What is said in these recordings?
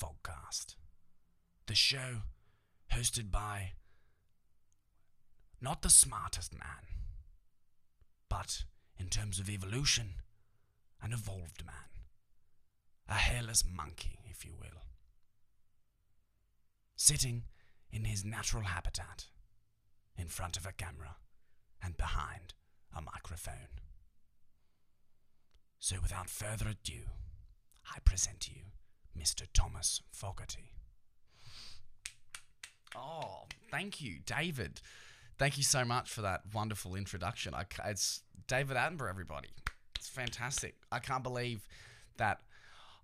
Fogcast, the show hosted by not the smartest man, but in terms of evolution, an evolved man, a hairless monkey, if you will, sitting in his natural habitat, in front of a camera and behind a microphone. So, without further ado, I present to you Mr. Thomas Fogarty. Oh, thank you, David. Thank you so much for that wonderful introduction. I, it's David Attenborough, everybody. It's fantastic. I can't believe that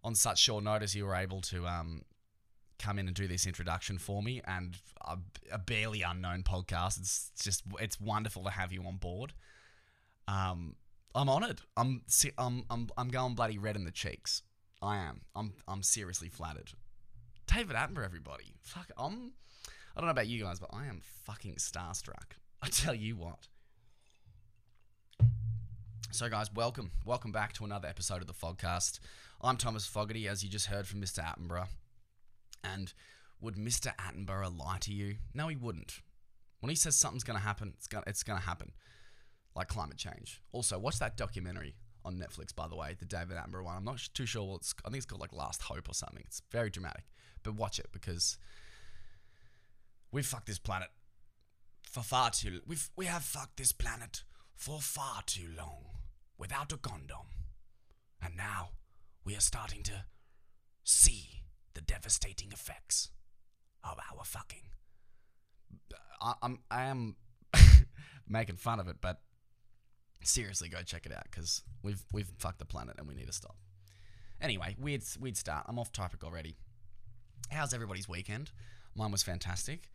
on such short notice you were able to um, come in and do this introduction for me and a, a barely unknown podcast. It's just it's wonderful to have you on board. Um, I'm honoured. I'm I'm I'm I'm going bloody red in the cheeks. I am. I'm I'm seriously flattered. David Attenborough, everybody. Fuck, I'm. I don't know about you guys, but I am fucking starstruck. I tell you what. So, guys, welcome, welcome back to another episode of the Fogcast. I'm Thomas Fogarty, as you just heard from Mr. Attenborough. And would Mr. Attenborough lie to you? No, he wouldn't. When he says something's going to happen, it's going it's going to happen. Like climate change. Also, watch that documentary on Netflix, by the way, the David Attenborough one. I'm not too sure what it's. I think it's called like Last Hope or something. It's very dramatic, but watch it because we've fucked this planet for far too. We've we have fucked this planet for far too long without a condom, and now we are starting to see the devastating effects of our fucking. I, I'm I am making fun of it, but seriously, go check it out because we've we've fucked the planet and we need to stop. Anyway, weird weird start. I'm off topic already. How's everybody's weekend? Mine was fantastic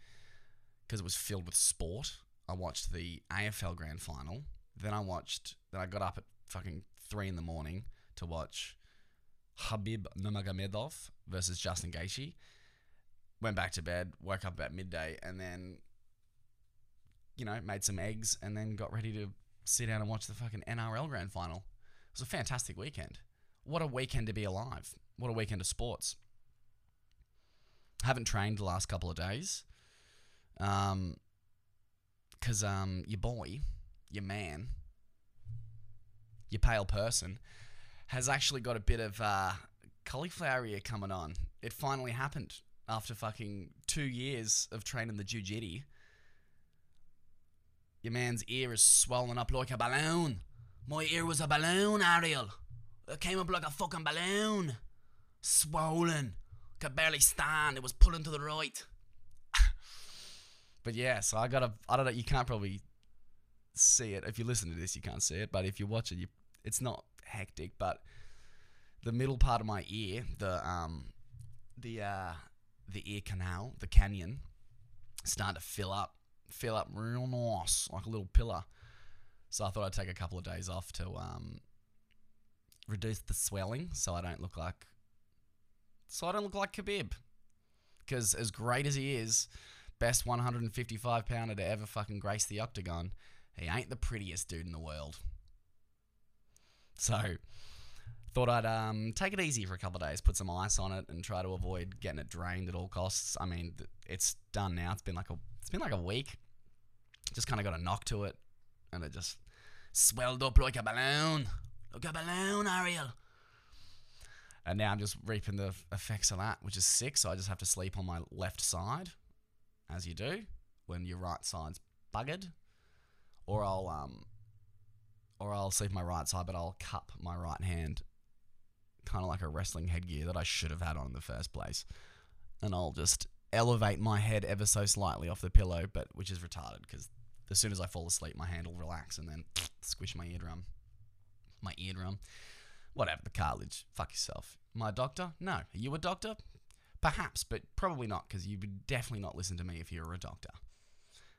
because it was filled with sport. I watched the AFL Grand Final. Then I watched. Then I got up at fucking three in the morning to watch Khabib Nurmagomedov versus Justin Gaethje. Went back to bed. Woke up about midday, and then you know made some eggs, and then got ready to sit down and watch the fucking NRL Grand Final. It was a fantastic weekend. What a weekend to be alive. What a weekend of sports. Haven't trained the last couple of days. Um, cause um, your boy, your man, your pale person, has actually got a bit of uh, cauliflower ear coming on. It finally happened after fucking two years of training the jiu-jitsu. Your man's ear is swollen up like a balloon. My ear was a balloon, Ariel. It came up like a fucking balloon. Swollen. Could barely stand. It was pulling to the right. but yeah, so I gotta. I don't know. You can't probably see it if you listen to this. You can't see it, but if you watch it, you, it's not hectic. But the middle part of my ear, the um, the uh, the ear canal, the canyon, starting to fill up, fill up real nice, like a little pillar. So I thought I'd take a couple of days off to um, reduce the swelling, so I don't look like, so I don't look like Khabib. Because as great as he is, best 155 pounder to ever fucking grace the octagon, he ain't the prettiest dude in the world. So thought I'd um, take it easy for a couple of days, put some ice on it, and try to avoid getting it drained at all costs. I mean, it's done now. It's been like a it's been like a week. Just kind of got a knock to it, and it just swelled up like a balloon, like a balloon, Ariel. And now I'm just reaping the effects of that, which is sick. So I just have to sleep on my left side, as you do when your right side's buggered, or I'll um, or I'll sleep my right side, but I'll cup my right hand kind of like a wrestling headgear that I should have had on in the first place. And I'll just elevate my head ever so slightly off the pillow, but which is retarded because as soon as I fall asleep, my hand will relax and then squish my eardrum. My eardrum. Whatever, the cartilage. Fuck yourself. My doctor? No. Are you a doctor? Perhaps, but probably not because you would definitely not listen to me if you were a doctor.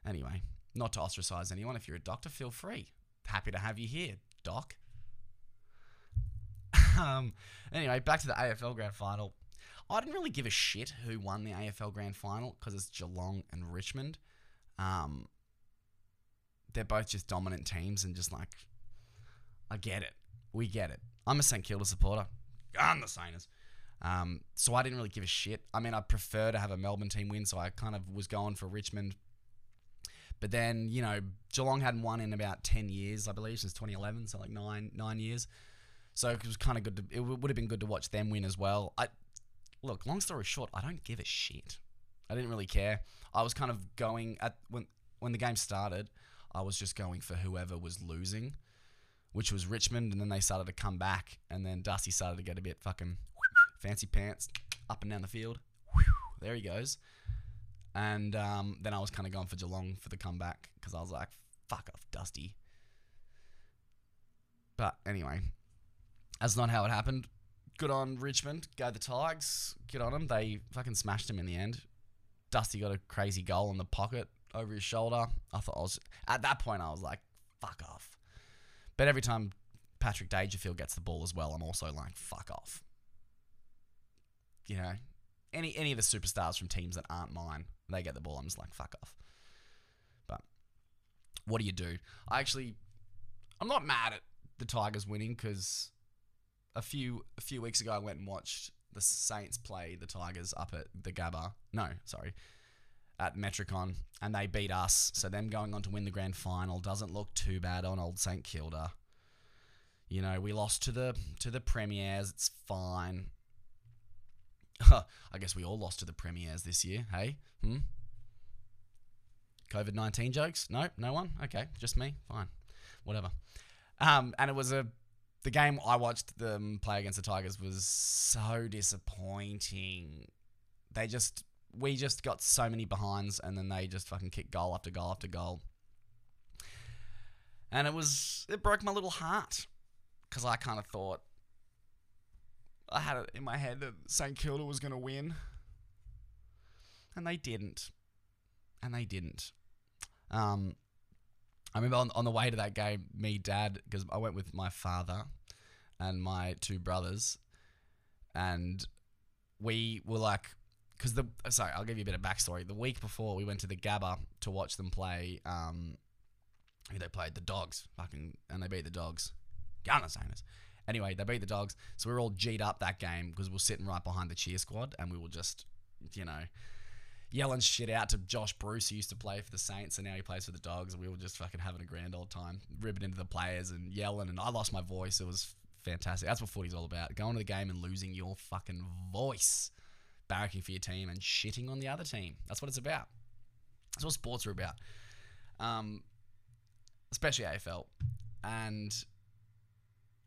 Anyway, not to ostracize anyone. If you're a doctor, feel free. Happy to have you here, doc. um, anyway, back to the AFL Grand Final. I didn't really give a shit who won the AFL Grand Final because it's Geelong and Richmond. Um, they're both just dominant teams and just like, I get it. We get it. I'm a St Kilda supporter. I'm the Saints. Um, so I didn't really give a shit. I mean, I prefer to have a Melbourne team win, so I kind of was going for Richmond. But then, you know, Geelong hadn't won in about 10 years, I believe, since 2011, so like nine nine years. So it was kind of good. To, it would have been good to watch them win as well. I look. Long story short, I don't give a shit. I didn't really care. I was kind of going at when when the game started. I was just going for whoever was losing, which was Richmond, and then they started to come back, and then Dusty started to get a bit fucking fancy pants up and down the field. There he goes. And um, then I was kind of going for Geelong for the comeback because I was like, fuck off, Dusty. But anyway, that's not how it happened. Good on Richmond. Go the Tigers. Good on them. They fucking smashed him in the end. Dusty got a crazy goal in the pocket over his shoulder. I thought I was at that point I was like, fuck off. But every time Patrick Dangerfield gets the ball as well, I'm also like, fuck off. You know, any any of the superstars from teams that aren't mine, they get the ball, I'm just like, fuck off. But what do you do? I actually, I'm not mad at the Tigers winning because a few a few weeks ago I went and watched the Saints play the Tigers up at the Gabba. No, sorry, at Metricon, and they beat us. So them going on to win the grand final doesn't look too bad on old St Kilda. You know, we lost to the to the premiers. It's fine. I guess we all lost to the premiers this year. Hey, hmm. COVID nineteen jokes? No, no one. Okay, just me. Fine, whatever. Um, and it was a the game I watched them play against the Tigers was so disappointing. They just we just got so many behinds and then they just fucking kicked goal after goal after goal. And it was it broke my little heart cuz I kind of thought I had it in my head that St Kilda was going to win. And they didn't. And they didn't. Um I remember on, on the way to that game, me, dad, because I went with my father and my two brothers, and we were like, because the sorry, I'll give you a bit of backstory. The week before, we went to the Gabba to watch them play. Um, who they played the Dogs, fucking, and they beat the Dogs. Gunner Saints. Anyway, they beat the Dogs, so we were all g'd up that game because we were sitting right behind the cheer squad, and we were just, you know, yelling shit out to Josh Bruce, who used to play for the Saints and now he plays for the Dogs. And we were just fucking having a grand old time, ribbing into the players and yelling. And I lost my voice. It was fantastic. That's what footy's all about. Going to the game and losing your fucking voice, barracking for your team and shitting on the other team. That's what it's about. That's what sports are about. Um, especially AFL. And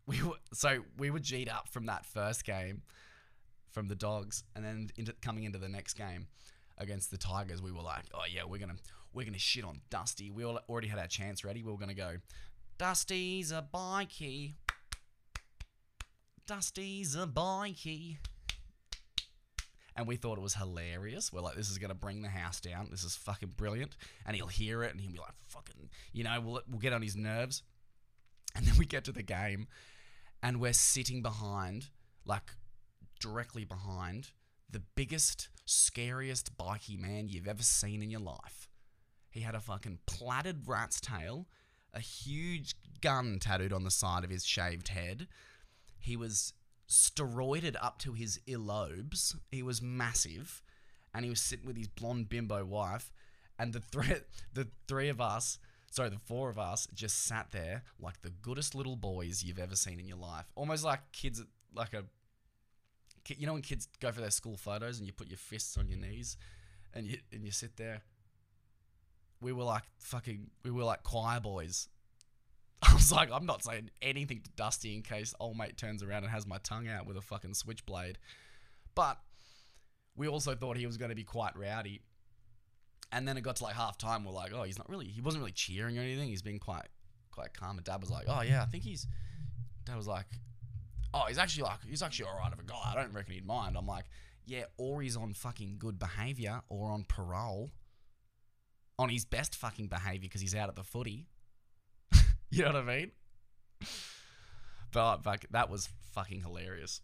we were so we were G'd up from that first game from the Dogs, and then into, coming into the next game against the Tigers, we were like, oh yeah, we're gonna we're gonna shit on Dusty. We all already had our chance ready. We were gonna go, Dusty's a bikey. Dusty's a bikey. And we thought it was hilarious. We're like, this is gonna bring the house down. This is fucking brilliant. And he'll hear it, and he'll be like, fucking, you know, we'll we'll get on his nerves. And then we get to the game, and we're sitting behind, like directly behind the biggest, scariest bikey man you've ever seen in your life. He had a fucking plaited rat's tail, a huge gun tattooed on the side of his shaved head. He was steroided up to his earlobes. He was massive, and he was sitting with his blonde bimbo wife. And the three, the three of us, sorry, the four of us, just sat there like the goodest little boys you've ever seen in your life. Almost like kids, like a you know when kids go for their school photos and you put your fists on your knees and you and you sit there we were like fucking we were like choir boys I was like I'm not saying anything to Dusty in case old mate turns around and has my tongue out with a fucking switchblade but we also thought he was going to be quite rowdy and then it got to like half time we're like oh he's not really he wasn't really cheering or anything he's been quite quite calm and dad was like oh yeah I think he's dad was like oh, he's actually like, he's actually all right of a guy. I don't reckon he'd mind. I'm like, yeah, or he's on fucking good behavior or on parole. On his best fucking behavior because he's out at the footy. you know what I mean? But, but that was fucking hilarious.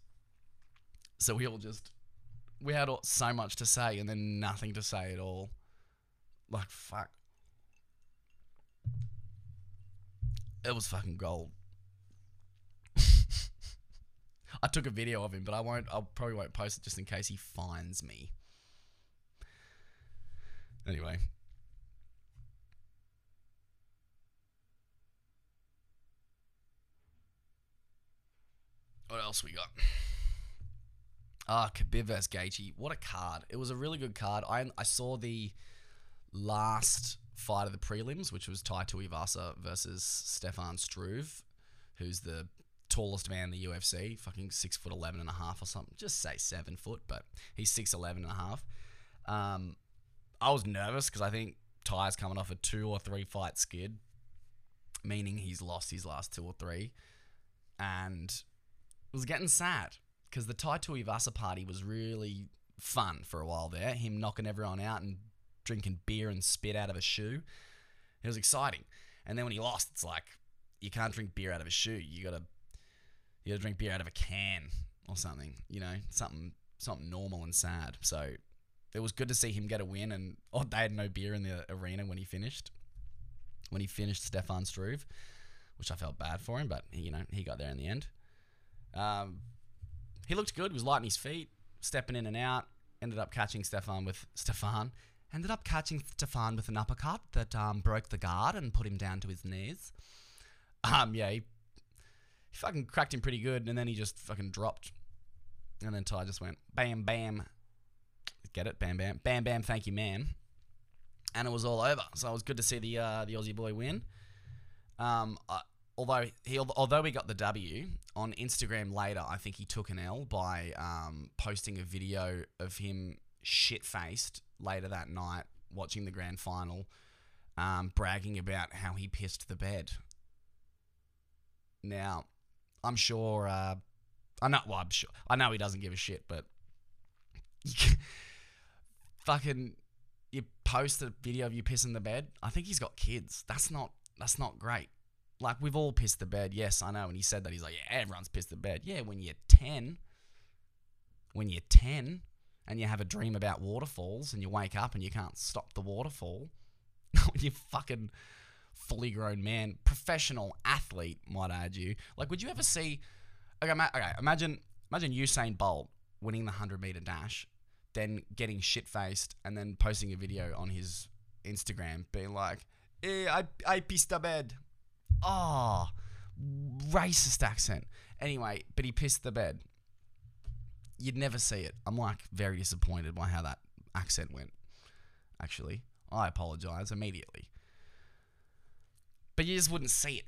So we all just, we had all, so much to say and then nothing to say at all. Like, fuck. It was fucking gold. I took a video of him, but I won't. I probably won't post it just in case he finds me. Anyway. What else we got? Ah, Khabib vs Gaethje. What a card! It was a really good card. I I saw the last fight of the prelims, which was Tai Tuivasa versus Stefan Struve, who's the tallest man in the UFC, fucking six foot eleven and a half or something. Just say seven foot, but he's six eleven and a half. Um, I was nervous because I think Tai's coming off a two or three fight skid, meaning he's lost his last two or three, and was getting sad because the Tai Tuivasa party was really fun for a while there. Him knocking everyone out and drinking beer and spit out of a shoe. It was exciting. And then when he lost, it's like you can't drink beer out of a shoe. You gotta you gotta drink beer out of a can or something. You know, something something normal and sad. So it was good to see him get a win. And oh, they had no beer in the arena when he finished. When he finished Stefan Struve, which I felt bad for him, but you know he got there in the end. Um, he looked good. He was light on his feet, stepping in and out. Ended up catching Stefan with Stefan ended up catching Stefan with an uppercut that um, broke the guard and put him down to his knees. Um, yeah, he, he fucking cracked him pretty good, and then he just fucking dropped. And then Tai just went bam, bam. Get it? Bam, bam, bam, bam. Thank you, man. And it was all over. So it was good to see the uh, the Aussie boy win. Um, uh, although he although he got the W on Instagram later, I think he took an L by um, posting a video of him shit faced later that night watching the grand final, um, bragging about how he pissed the bed. Now, I'm sure. Uh, I know. Well, I'm sure. I know he doesn't give a shit, but fucking, you post a video of you pissing the bed. I think he's got kids. That's not. That's not great. Like we've all pissed the bed. Yes, I know. And he said that he's like, yeah, everyone's pissed the bed. Yeah, when you're ten. When you're ten, and you have a dream about waterfalls and you wake up and you can't stop the waterfall, you fucking fully grown man, professional athlete, might I add you. Like, would you ever see? Okay, okay, imagine imagine Usain Bolt winning the hundred meter dash, then getting shit faced, and then posting a video on his Instagram, being like, eh, "I I pissed the bed." Oh, racist accent. Anyway, but he pissed the bed you'd never see it. I'm like very disappointed by how that accent went. Actually, I apologize immediately. But you just wouldn't see it.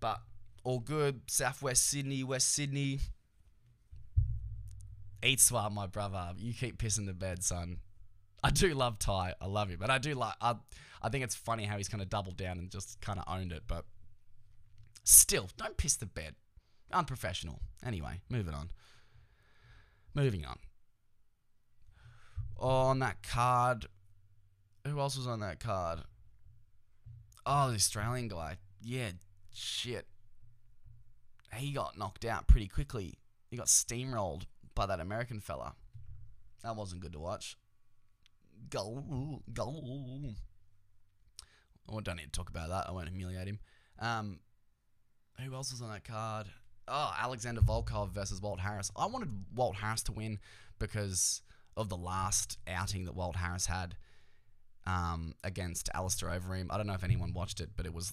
But all good. Southwest Sydney, West Sydney. Eat smart, my brother. You keep pissing the bed, son. I do love Tai. I love you, but I do like. I, I think it's funny how he's kind of doubled down and just kind of owned it. But still, don't piss the bed. Unprofessional. Anyway, moving on. Moving on. on that card, who else was on that card? Oh, the Australian guy. Yeah, shit. He got knocked out pretty quickly. He got steamrolled by that American fella. That wasn't good to watch. Go, go. I don't need to talk about that. I won't humiliate him. Um, who else was on that card? oh, Alexander Volkov versus Walt Harris. I wanted Walt Harris to win because of the last outing that Walt Harris had um, against Alistair Overeem. I don't know if anyone watched it, but it was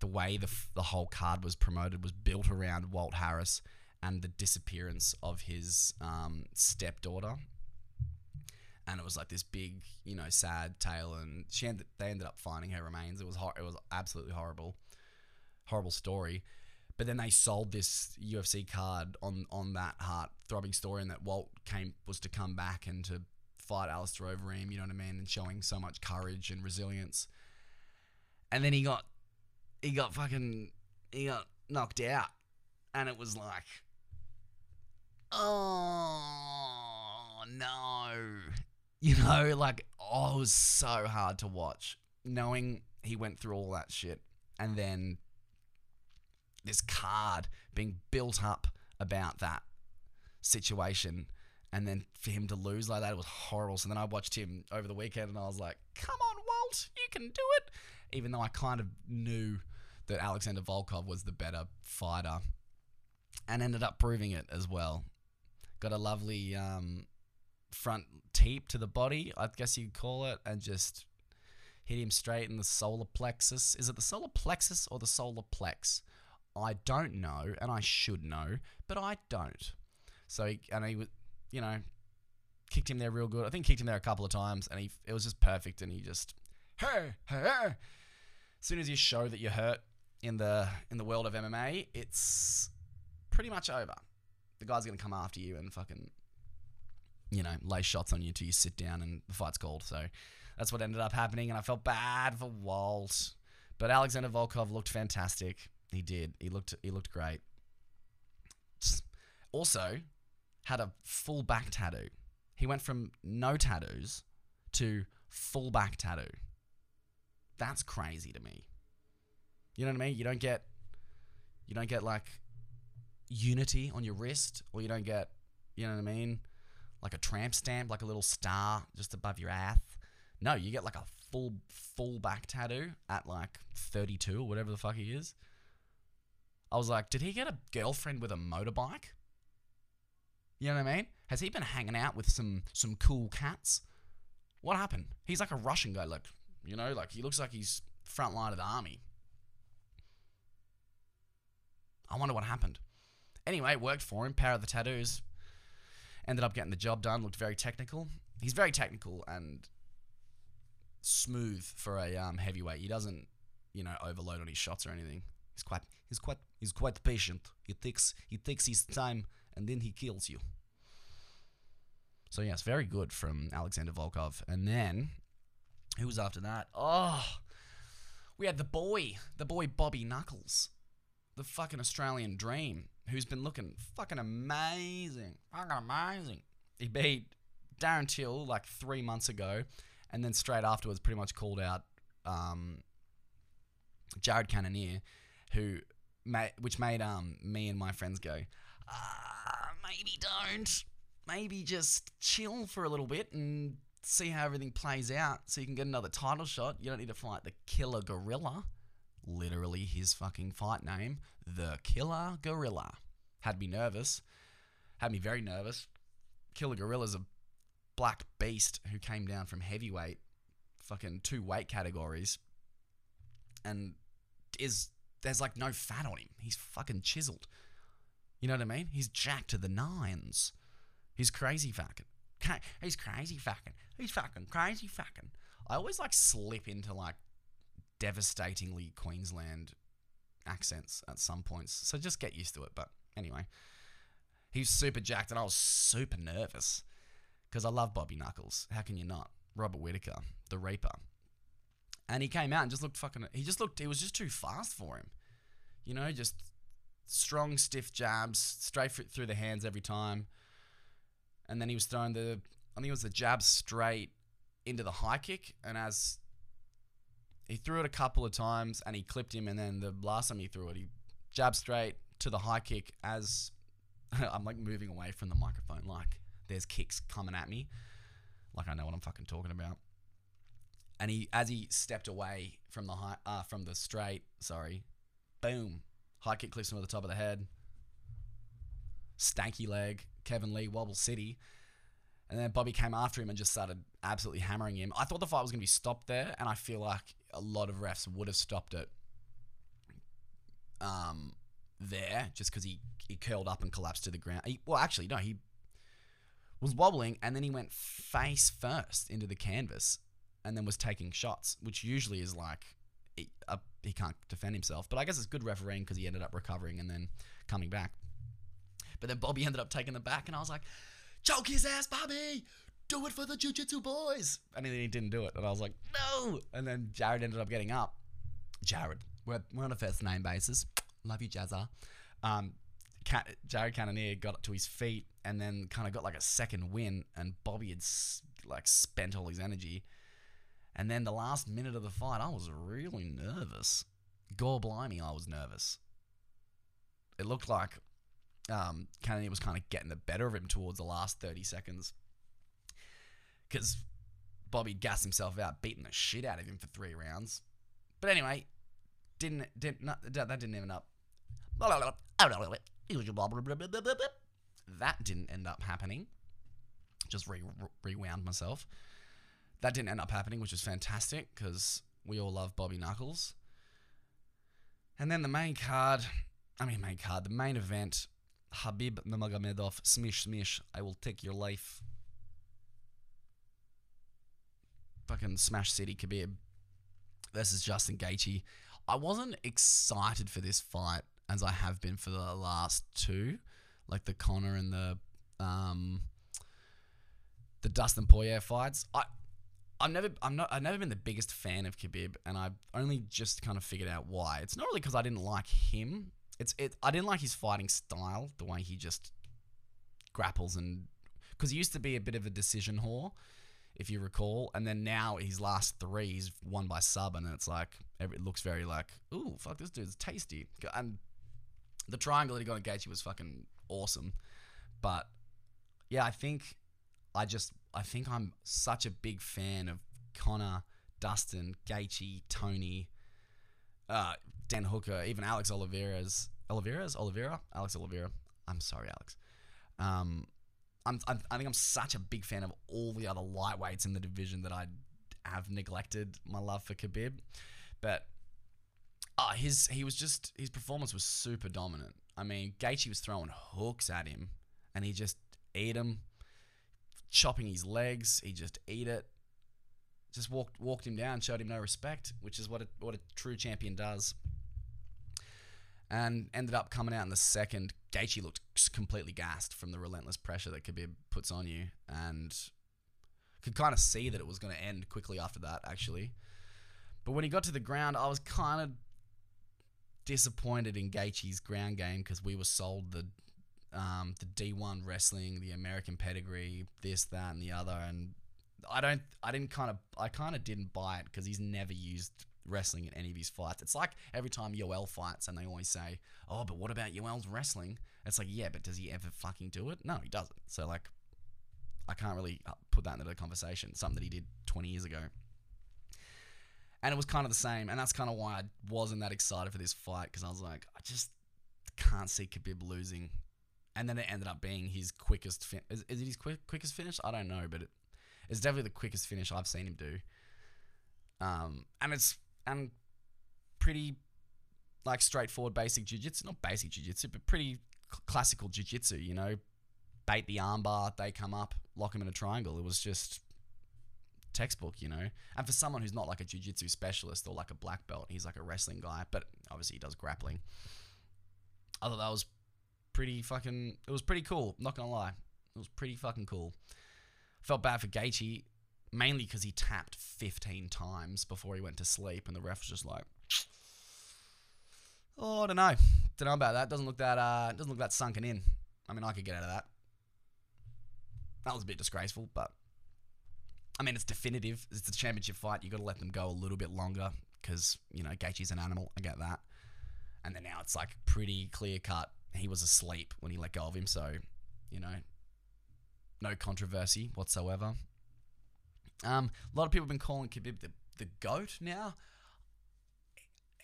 the way the, the whole card was promoted was built around Walt Harris and the disappearance of his um, stepdaughter. And it was like this big, you know, sad tale, and she ended, they ended up finding her remains. It was hor- it was absolutely horrible, horrible story. But then they sold this UFC card on on that heart throbbing story, and that Walt came was to come back and to fight Alistair Overeem. You know what I mean? And showing so much courage and resilience. And then he got he got fucking he got knocked out, and it was like, oh no, you know, like oh, it was so hard to watch, knowing he went through all that shit, and then this card being built up about that situation and then for him to lose like that it was horrible. So then i watched him over the weekend and i was like come on walt you can do it. Even though i kind of knew that alexander volkov was the better fighter and ended up proving it as well. Got a lovely um, front teep to the body, I guess you'd call it, and just hit him straight in the solar plexus. Is it the solar plexus or the solar plex? I don't know, and I should know, but I don't. So, he, and he was, you know, kicked him there real good. I think kicked him there a couple of times, and he it was just perfect. And he just, hey, hey, hey. As soon as you show that you're hurt in the in the world of MMA, it's pretty much over. The guy's gonna come after you and fucking, you know, lay shots on you until you sit down and the fight's called. So that's what ended up happening, and I felt bad for Walt. But Alexander Volkov looked fantastic. He did. He looked he looked great. Also, had a full back tattoo. He went from no tattoos to full back tattoo. That's crazy to me. You know what I mean? You don't get you don't get like unity on your wrist or you don't get you know what I mean? Like a tramp stamp, like a little star just above your ass. No, you get like a full full back tattoo at like 32 or whatever the fuck he is. I was like, did he get a girlfriend with a motorbike? You know what I mean? Has he been hanging out with some some cool cats? What happened? He's like a Russian guy, like you know, like he looks like he's front line of the army. I wonder what happened. Anyway, worked for him. Power of the tattoos. Ended up getting the job done. Looked very technical. He's very technical and smooth for a um, heavyweight. He doesn't, you know, overload on his shots or anything. He's quite, he's quite, he's quite patient. He takes, he takes his time and then he kills you. So yes, very good from Alexander Volkov. And then who was after that? Oh, we had the boy, the boy Bobby Knuckles, the fucking Australian dream, who's been looking fucking amazing, fucking amazing. He beat Darren Till like three months ago, and then straight afterwards, pretty much called out um, Jared Cannonier, who made, which made um me and my friends go, ah, maybe don't, maybe just chill for a little bit and see how everything plays out, so you can get another title shot. You don't need to fight the Killer Gorilla, literally his fucking fight name, the Killer Gorilla. Had me nervous, had me very nervous. Killer Gorilla's a black beast who came down from heavyweight, fucking two weight categories, and is there's like no fat on him. He's fucking chiseled. You know what I mean? He's jacked to the nines. He's crazy fucking. He's crazy fucking. He's fucking crazy fucking. I always like slip into like devastatingly Queensland accents at some points. So just get used to it. But anyway, he's super jacked and I was super nervous because I love Bobby Knuckles. How can you not? Robert Whitaker, the Reaper. And he came out and just looked fucking. He just looked. He was just too fast for him. You know, just strong, stiff jabs straight through the hands every time. And then he was throwing the. I think it was the jab straight into the high kick. And as he threw it a couple of times and he clipped him. And then the last time he threw it, he jabbed straight to the high kick as I'm like moving away from the microphone. Like there's kicks coming at me. Like I know what I'm fucking talking about. And he, as he stepped away from the high, uh, from the straight, sorry, boom, high kick clips him at the top of the head. Stanky leg, Kevin Lee, Wobble City. And then Bobby came after him and just started absolutely hammering him. I thought the fight was going to be stopped there, and I feel like a lot of refs would have stopped it um, there just because he, he curled up and collapsed to the ground. He, well, actually, no, he was wobbling and then he went face first into the canvas and then was taking shots, which usually is like he, uh, he can't defend himself. But I guess it's good refereeing because he ended up recovering and then coming back. But then Bobby ended up taking the back, and I was like, choke his ass, Bobby! Do it for the Jiu Jitsu boys! And then he didn't do it. And I was like, no! And then Jared ended up getting up. Jared. We're, we're on a first name basis. Love you, Jazza. Um, Jared Cannonier got up to his feet and then kind of got like a second win, and Bobby had like spent all his energy. And then the last minute of the fight, I was really nervous. Gore blimey, I was nervous. It looked like um, Cannonier was kind of getting the better of him towards the last 30 seconds. Because Bobby gassed himself out, beating the shit out of him for three rounds. But anyway, didn't didn't that didn't even up. That didn't end up happening. Just re- rewound myself. That didn't end up happening, which was fantastic because we all love Bobby Knuckles. And then the main card, I mean, main card, the main event Khabib Nurmagomedov, smish, smish, I will take your life. Fucking Smash City Khabib versus Justin Gaethje. I wasn't excited for this fight as I have been for the last two, like the Conor and the um, the Dustin Poirier fights. I I've never I'm not I've never been the biggest fan of Khabib, and I've only just kind of figured out why. It's not really because I didn't like him. It's it I didn't like his fighting style, the way he just grapples and because he used to be a bit of a decision whore, if you recall, and then now his last three he's won by sub, and it's like it looks very like ooh fuck this dude's tasty, and the triangle that he got on Gaethje was fucking awesome, but yeah, I think I just I think I'm such a big fan of Conor, Dustin, Gaethje, Tony, uh, Dan Hooker, even Alex Oliveira's Oliveira's? Oliveira, Alex Oliveira. I'm sorry, Alex. Um, I'm, I'm I think I'm such a big fan of all the other lightweights in the division that I have neglected my love for Khabib, but uh, his he was just his performance was super dominant. I mean, Gaethje was throwing hooks at him, and he just ate him chopping his legs. He just ate it. Just walked walked him down, showed him no respect, which is what a, what a true champion does. And ended up coming out in the second. Gaethje looked completely gassed from the relentless pressure that Khabib puts on you, and could kind of see that it was going to end quickly after that, actually. But when he got to the ground, I was kind of disappointed in Gaethje's ground game because we were sold the um, the D1 wrestling, the American pedigree, this, that, and the other. And I don't, I didn't kind of, I kind of didn't buy it because he's never used wrestling in any of his fights. It's like every time Yoel fights and they always say, oh, but what about Yoel's wrestling? It's like, yeah, but does he ever fucking do it? No, he doesn't. So, like, I can't really uh, put that into the conversation. Something that he did 20 years ago. And it was kind of the same. And that's kind of why I wasn't that excited for this fight because I was like, I just can't see Khabib losing and then it ended up being his quickest. Fin- is, is it his quick, quickest finish? I don't know, but it, it's definitely the quickest finish I've seen him do. Um, and it's and pretty like straightforward, basic jiu-jitsu. Not basic jiu-jitsu, but pretty cl- classical jiu-jitsu. You know, bait the armbar, they come up, lock him in a triangle. It was just textbook, you know. And for someone who's not like a jiu-jitsu specialist or like a black belt, he's like a wrestling guy, but obviously he does grappling. I thought that was pretty fucking. It was pretty cool. Not gonna lie, it was pretty fucking cool. Felt bad for Gaethje, mainly because he tapped 15 times before he went to sleep, and the ref was just like, "Oh, I don't know, don't know about that. Doesn't look that uh, doesn't look that sunken in. I mean, I could get out of that. That was a bit disgraceful, but I mean, it's definitive. It's a championship fight. You got to let them go a little bit longer because you know Gaethje's an animal. I get that. And then now it's like pretty clear cut he was asleep when he let go of him, so you know, no controversy whatsoever. Um, a lot of people have been calling Khabib the, the goat now.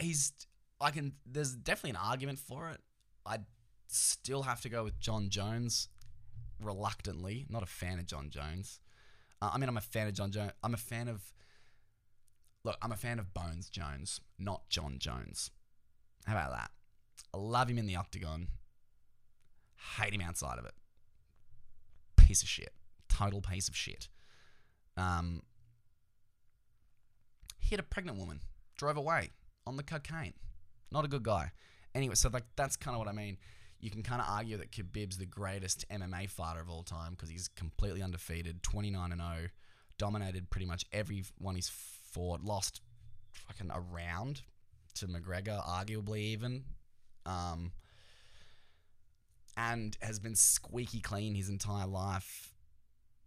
He's, I can, there's definitely an argument for it. I'd still have to go with Jon Jones, reluctantly. Not a fan of Jon Jones. Uh, I mean, I'm a fan of Jon Jones. I'm a fan of, look, I'm a fan of Bones Jones, not Jon Jones. How about that? I love him in the octagon. Hate him outside of it. Piece of shit. Total piece of shit. Um, hit a pregnant woman. Drove away on the cocaine. Not a good guy. Anyway, so like that's kind of what I mean. You can kind of argue that Khabib's the greatest MMA fighter of all time because he's completely undefeated, 29 and 0, dominated pretty much every one he's fought, lost fucking a round to McGregor, arguably even. Um, and has been squeaky clean his entire life.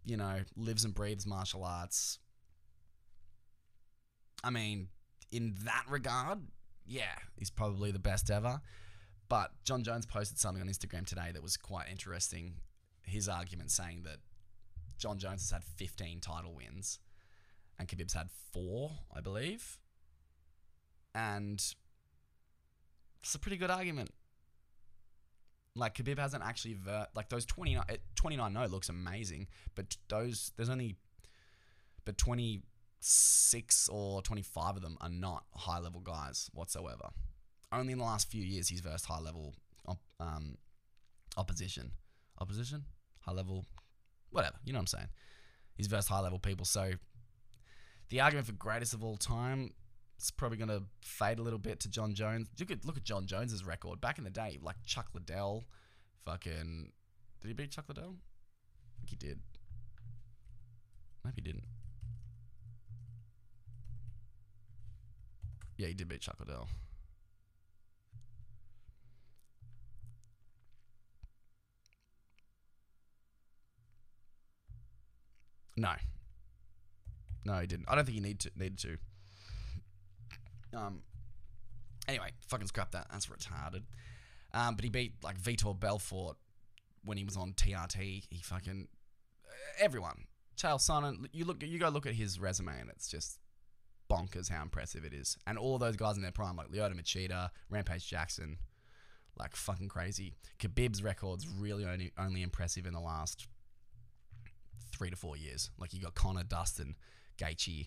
You know, lives and breathes martial arts. I mean, in that regard, yeah, he's probably the best ever. But Jon Jones posted something on Instagram today that was quite interesting. His argument saying that Jon Jones has had 15 title wins and Khabib's had four, I believe. And it's a pretty good argument. Like Khabib hasn't actually ver- like those 29 eh, 29 no looks amazing, but those there's only but 26 or 25 of them are not high level guys whatsoever. Only in the last few years he's versed high level um, opposition. Opposition? High level whatever, you know what I'm saying. He's versed high level people, so the argument for greatest of all time is probably going to fade a little bit to Jon Jones. Look at look at Jon Jones's record back in the day, like Chuck Liddell, fucking. Did he beat Chuck Liddell? I think he did. Maybe he didn't. Yeah, he did beat Chuck Liddell. No. No, he didn't. I don't think he need to needed to. Um. Anyway, fucking scrap that. That's retarded. Um, but he beat like Vitor Belfort when he was on TRT. He fucking everyone. Chael Sonnen. You look. You go look at his resume, and it's just bonkers how impressive it is. And all those guys in their prime, like Lyoto Machida, Rampage Jackson, like fucking crazy. Khabib's record's really only only impressive in the last three to four years. Like you got Conor, Dustin, Gaethje,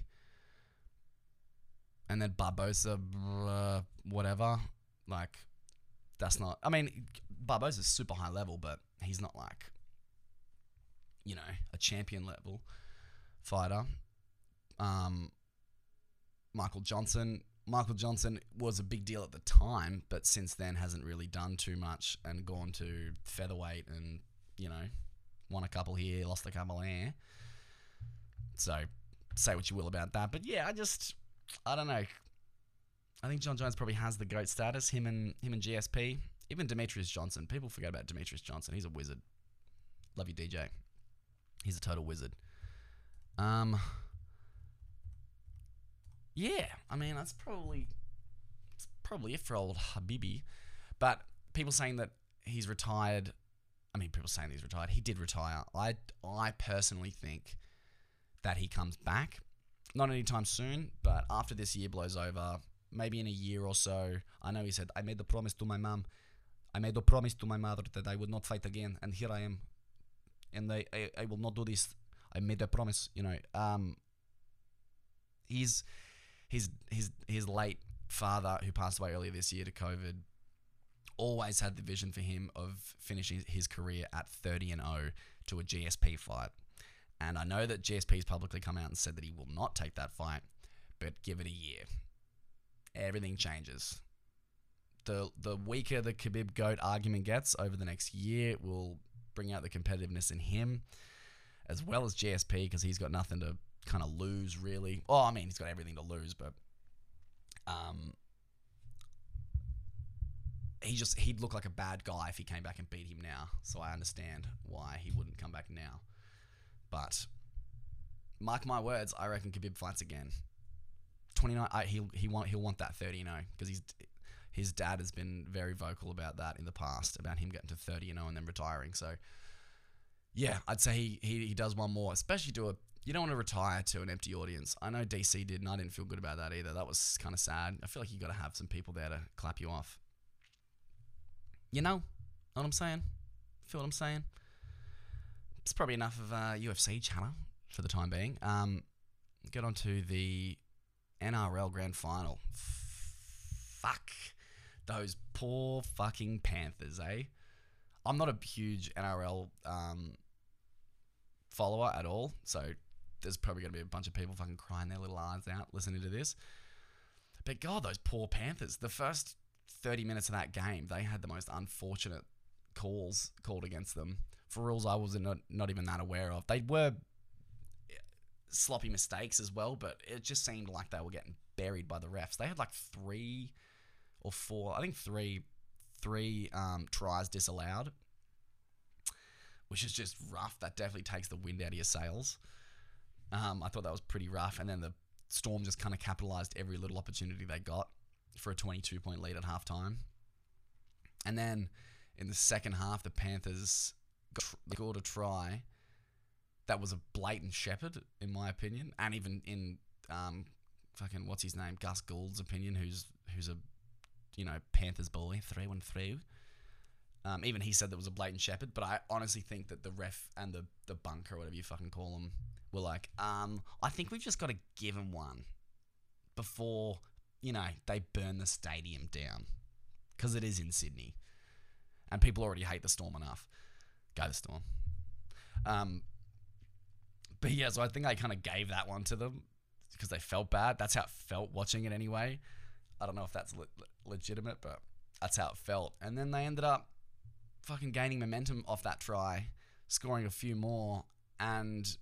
and then Barbosa, uh, whatever. Like that's not. I mean, Barbosa's super high level, but he's not like you know a champion level fighter. Um, Michael Johnson. Michael Johnson was a big deal at the time, but since then hasn't really done too much and gone to featherweight and you know won a couple here, lost a couple there. So say what you will about that, but yeah, I just I don't know. I think Jon Jones probably has the goat status. Him and him and GSP, even Demetrious Johnson. People forget about Demetrious Johnson. He's a wizard. Love you, DJ. He's a total wizard. Um. Yeah, I mean that's probably it's probably it for old Habibi, but people saying that he's retired. I mean, people saying he's retired. He did retire. I I personally think that he comes back, not anytime soon, but after this year blows over, maybe in a year or so. I know he said I made the promise to my mom. I made a promise to my mother that I would not fight again, and here I am, and I I, I will not do this. I made a promise, you know. Um, he's his his his late father, who passed away earlier this year to COVID, always had the vision for him of finishing his career at 30 and 0 to a GSP fight. And I know that GSP's publicly come out and said that he will not take that fight, but give it a year. Everything changes. The the weaker the Khabib goat argument gets over the next year will bring out the competitiveness in him as well as GSP because he's got nothing to kind of lose really. Oh, I mean, he's got everything to lose, but um, he just he'd look like a bad guy if he came back and beat him now. So I understand why he wouldn't come back now. But mark my words, I reckon Khabib fights again. Twenty nine, he he want he'll want that thirty, you know, because he's his dad has been very vocal about that in the past about him getting to thirty, you know, and then retiring. So yeah, I'd say he, he, he does one more, especially to a. You don't want to retire to an empty audience. I know DC did, and I didn't feel good about that either. That was kind of sad. I feel like you got to have some people there to clap you off. You know, know what I'm saying? Feel what I'm saying? It's probably enough of uh, UFC chatter for the time being. Um, get on to the NRL Grand Final. Fuck those poor fucking Panthers, eh? I'm not a huge NRL um, follower at all, so there's probably going to be a bunch of people fucking crying their little eyes out listening to this. But God, those poor Panthers. The first 30 minutes of that game, they had the most unfortunate calls called against them for rules I was not, not even that aware of. They were sloppy mistakes as well, but it just seemed like they were getting buried by the refs. They had like three or four, I think three, three um, tries disallowed, which is just rough. That definitely takes the wind out of your sails. Um, I thought that was pretty rough. And then the Storm just kind of capitalized every little opportunity they got for a 22 point lead at halftime. And then in the second half, the Panthers scored a try that was a blatant shepherd, in my opinion, and even in um, fucking what's his name, Gus Gould's opinion, who's who's a you know Panthers boy, three one three. Um, even he said there was a blatant shepherd, but I honestly think that the ref and the the bunker, whatever you fucking call them, were like, um, I think we've just got to give him one before you know they burn the stadium down because it is in Sydney, and people already hate the Storm enough. Go the Storm. Um, but yeah, so I think I kind of gave that one to them because they felt bad. That's how it felt watching it anyway. I don't know if that's le- legitimate, but that's how it felt. And then they ended up fucking gaining momentum off that try, scoring a few more, and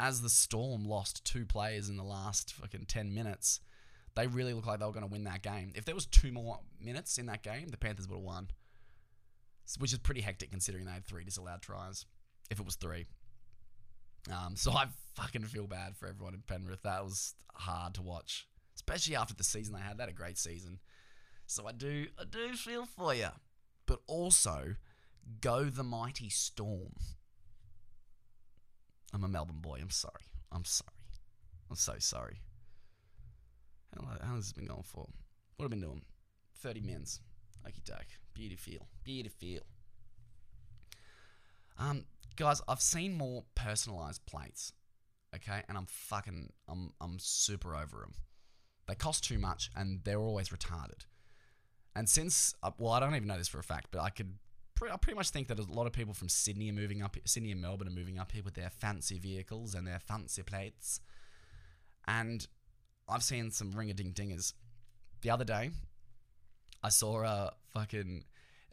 as the Storm lost two players in the last fucking 10 minutes, they really looked like they were going to win that game. If there was two more minutes in that game, the Panthers would have won, which is pretty hectic considering they had three disallowed tries. If it was three, um, so I fucking feel bad for everyone in Penrith. That was hard to watch, especially after the season they had. They had a great season, so I do I do feel for you, but also go the mighty Storm. I'm a Melbourne boy. I'm sorry. I'm sorry. I'm so sorry. How, how has this been going for? What have I been doing? 30 mins. Okie doke. Beautiful. Beautiful. Um, guys, I've seen more personalized plates. Okay, and I'm fucking, I'm, I'm super over them. They cost too much, and they're always retarded. And since, uh, well, I don't even know this for a fact, but I could I pretty much think that a lot of people from Sydney are moving up. Sydney and Melbourne are moving up here with their fancy vehicles and their fancy plates. And I've seen some ring a ding dingers. The other day, I saw a fucking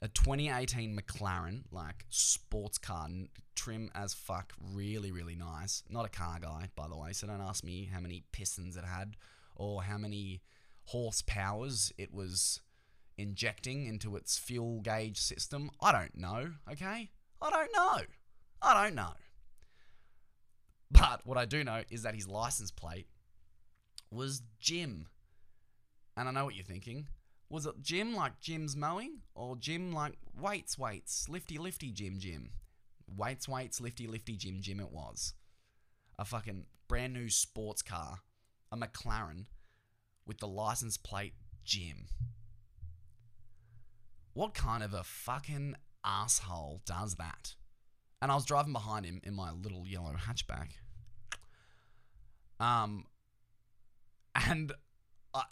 a 2018 McLaren like sports car, trim as fuck, really really nice. Not a car guy, by the way, so don't ask me how many pistons it had or how many horsepowers it was injecting into its fuel gauge system. I don't know, okay? I don't know. I don't know. But what I do know is that his license plate was Jim. And I know what you're thinking. Was it Jim like Jim's mowing? Or Jim like weights, weights, lifty, lifty, Jim, Jim? Weights, weights, lifty, lifty, Jim, Jim it was. A fucking brand new sports car, a McLaren, with the license plate Jim. What kind of a fucking asshole does that? And I was driving behind him in my little yellow hatchback. Um, and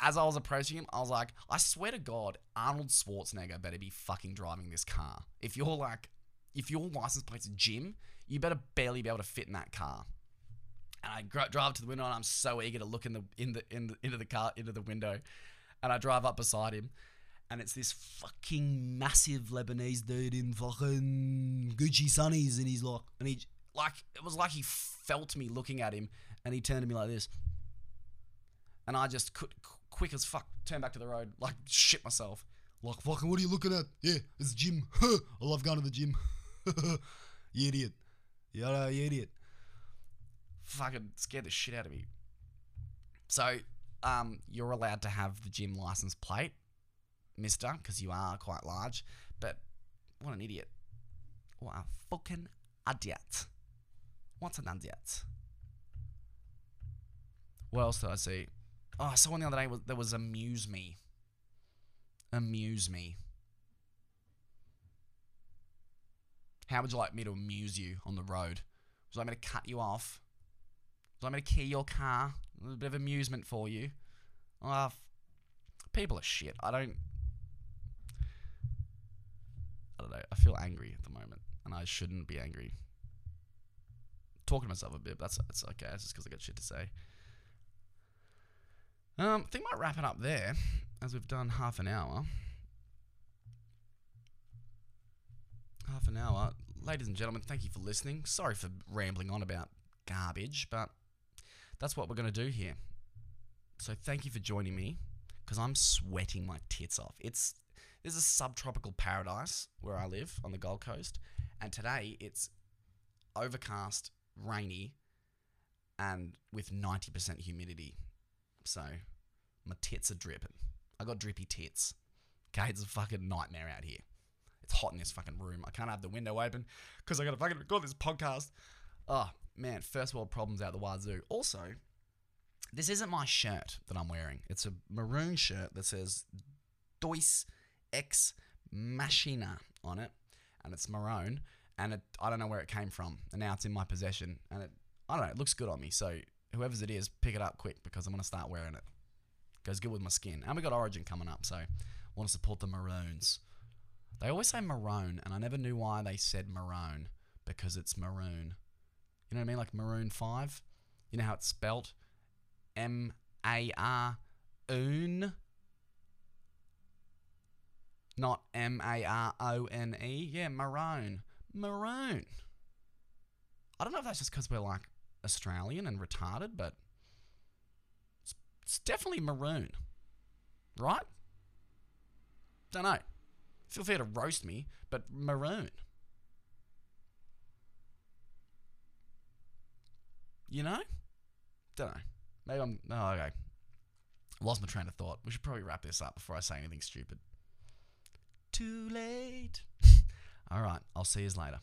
as I was approaching him, I was like, I swear to God, Arnold Schwarzenegger better be fucking driving this car. If you're like, if your license plate's Jim, you better barely be able to fit in that car. And I drive up to the window, and I'm so eager to look in the in the in the, into the car into the window, and I drive up beside him, and it's this fucking massive Lebanese dude in fucking Gucci sunnies, and he's like, and he like it was like he felt me looking at him, and he turned to me like this, and I just could quick as fuck turn back to the road, like shit myself, like fucking what are you looking at? Yeah, it's gym. I love going to the gym. you idiot. Yeah, you idiot. Fucking scared the shit out of me. So, um, you're allowed to have the gym license plate mister, because you are quite large. But what an idiot. What a fucking idiot. What's an idiot? What else did I see? Oh, I saw one the other day. Was, there was Amuse Me. Amuse Me. How would you like me to amuse you on the road? Would you like me to cut you off? Like me to key your car? A little bit of amusement for you. Oh, people are shit. I don't I don't know. I feel angry at the moment, and I shouldn't be angry. Talking to myself a bit, but that's that's okay. That's just because I got shit to say. Um, I think I might wrap it up there, as we've done half an hour. Half an hour, ladies and gentlemen. Thank you for listening. Sorry for rambling on about garbage, but that's what we're gonna do here. So thank you for joining me, because I'm sweating my tits off. It's this is a subtropical paradise where I live on the Gold Coast, and today it's overcast, rainy, and with 90% humidity. So my tits are dripping. I got drippy tits. Okay, it's a fucking nightmare out here. It's hot in this fucking room. I can't have the window open because I gotta fucking record this podcast. Oh man, first world problems out the wazoo. Also, this isn't my shirt that I'm wearing. It's a maroon shirt that says Deus Ex Machina on it, and it's maroon, and it I don't know where it came from, and now it's in my possession, and it I don't know, it looks good on me. So whoever's it is, pick it up quick because I'm gonna start wearing it. Goes good with my skin, and we got Origin coming up, so want to support the maroons. They always say maroon, and I never knew why they said maroon because it's maroon. You know what I mean? Like Maroon 5. You know how it's spelt? M A R oon. Not M A R O N E. Yeah, maroon. Maroon. I don't know if that's just because we're like Australian and retarded, but it's, it's definitely maroon. Right? Don't know. Feel free to roast me, but maroon. You know? Don't know. Maybe I'm. Oh, okay. Lost my train of thought. We should probably wrap this up before I say anything stupid. Too late. All right. I'll see you later.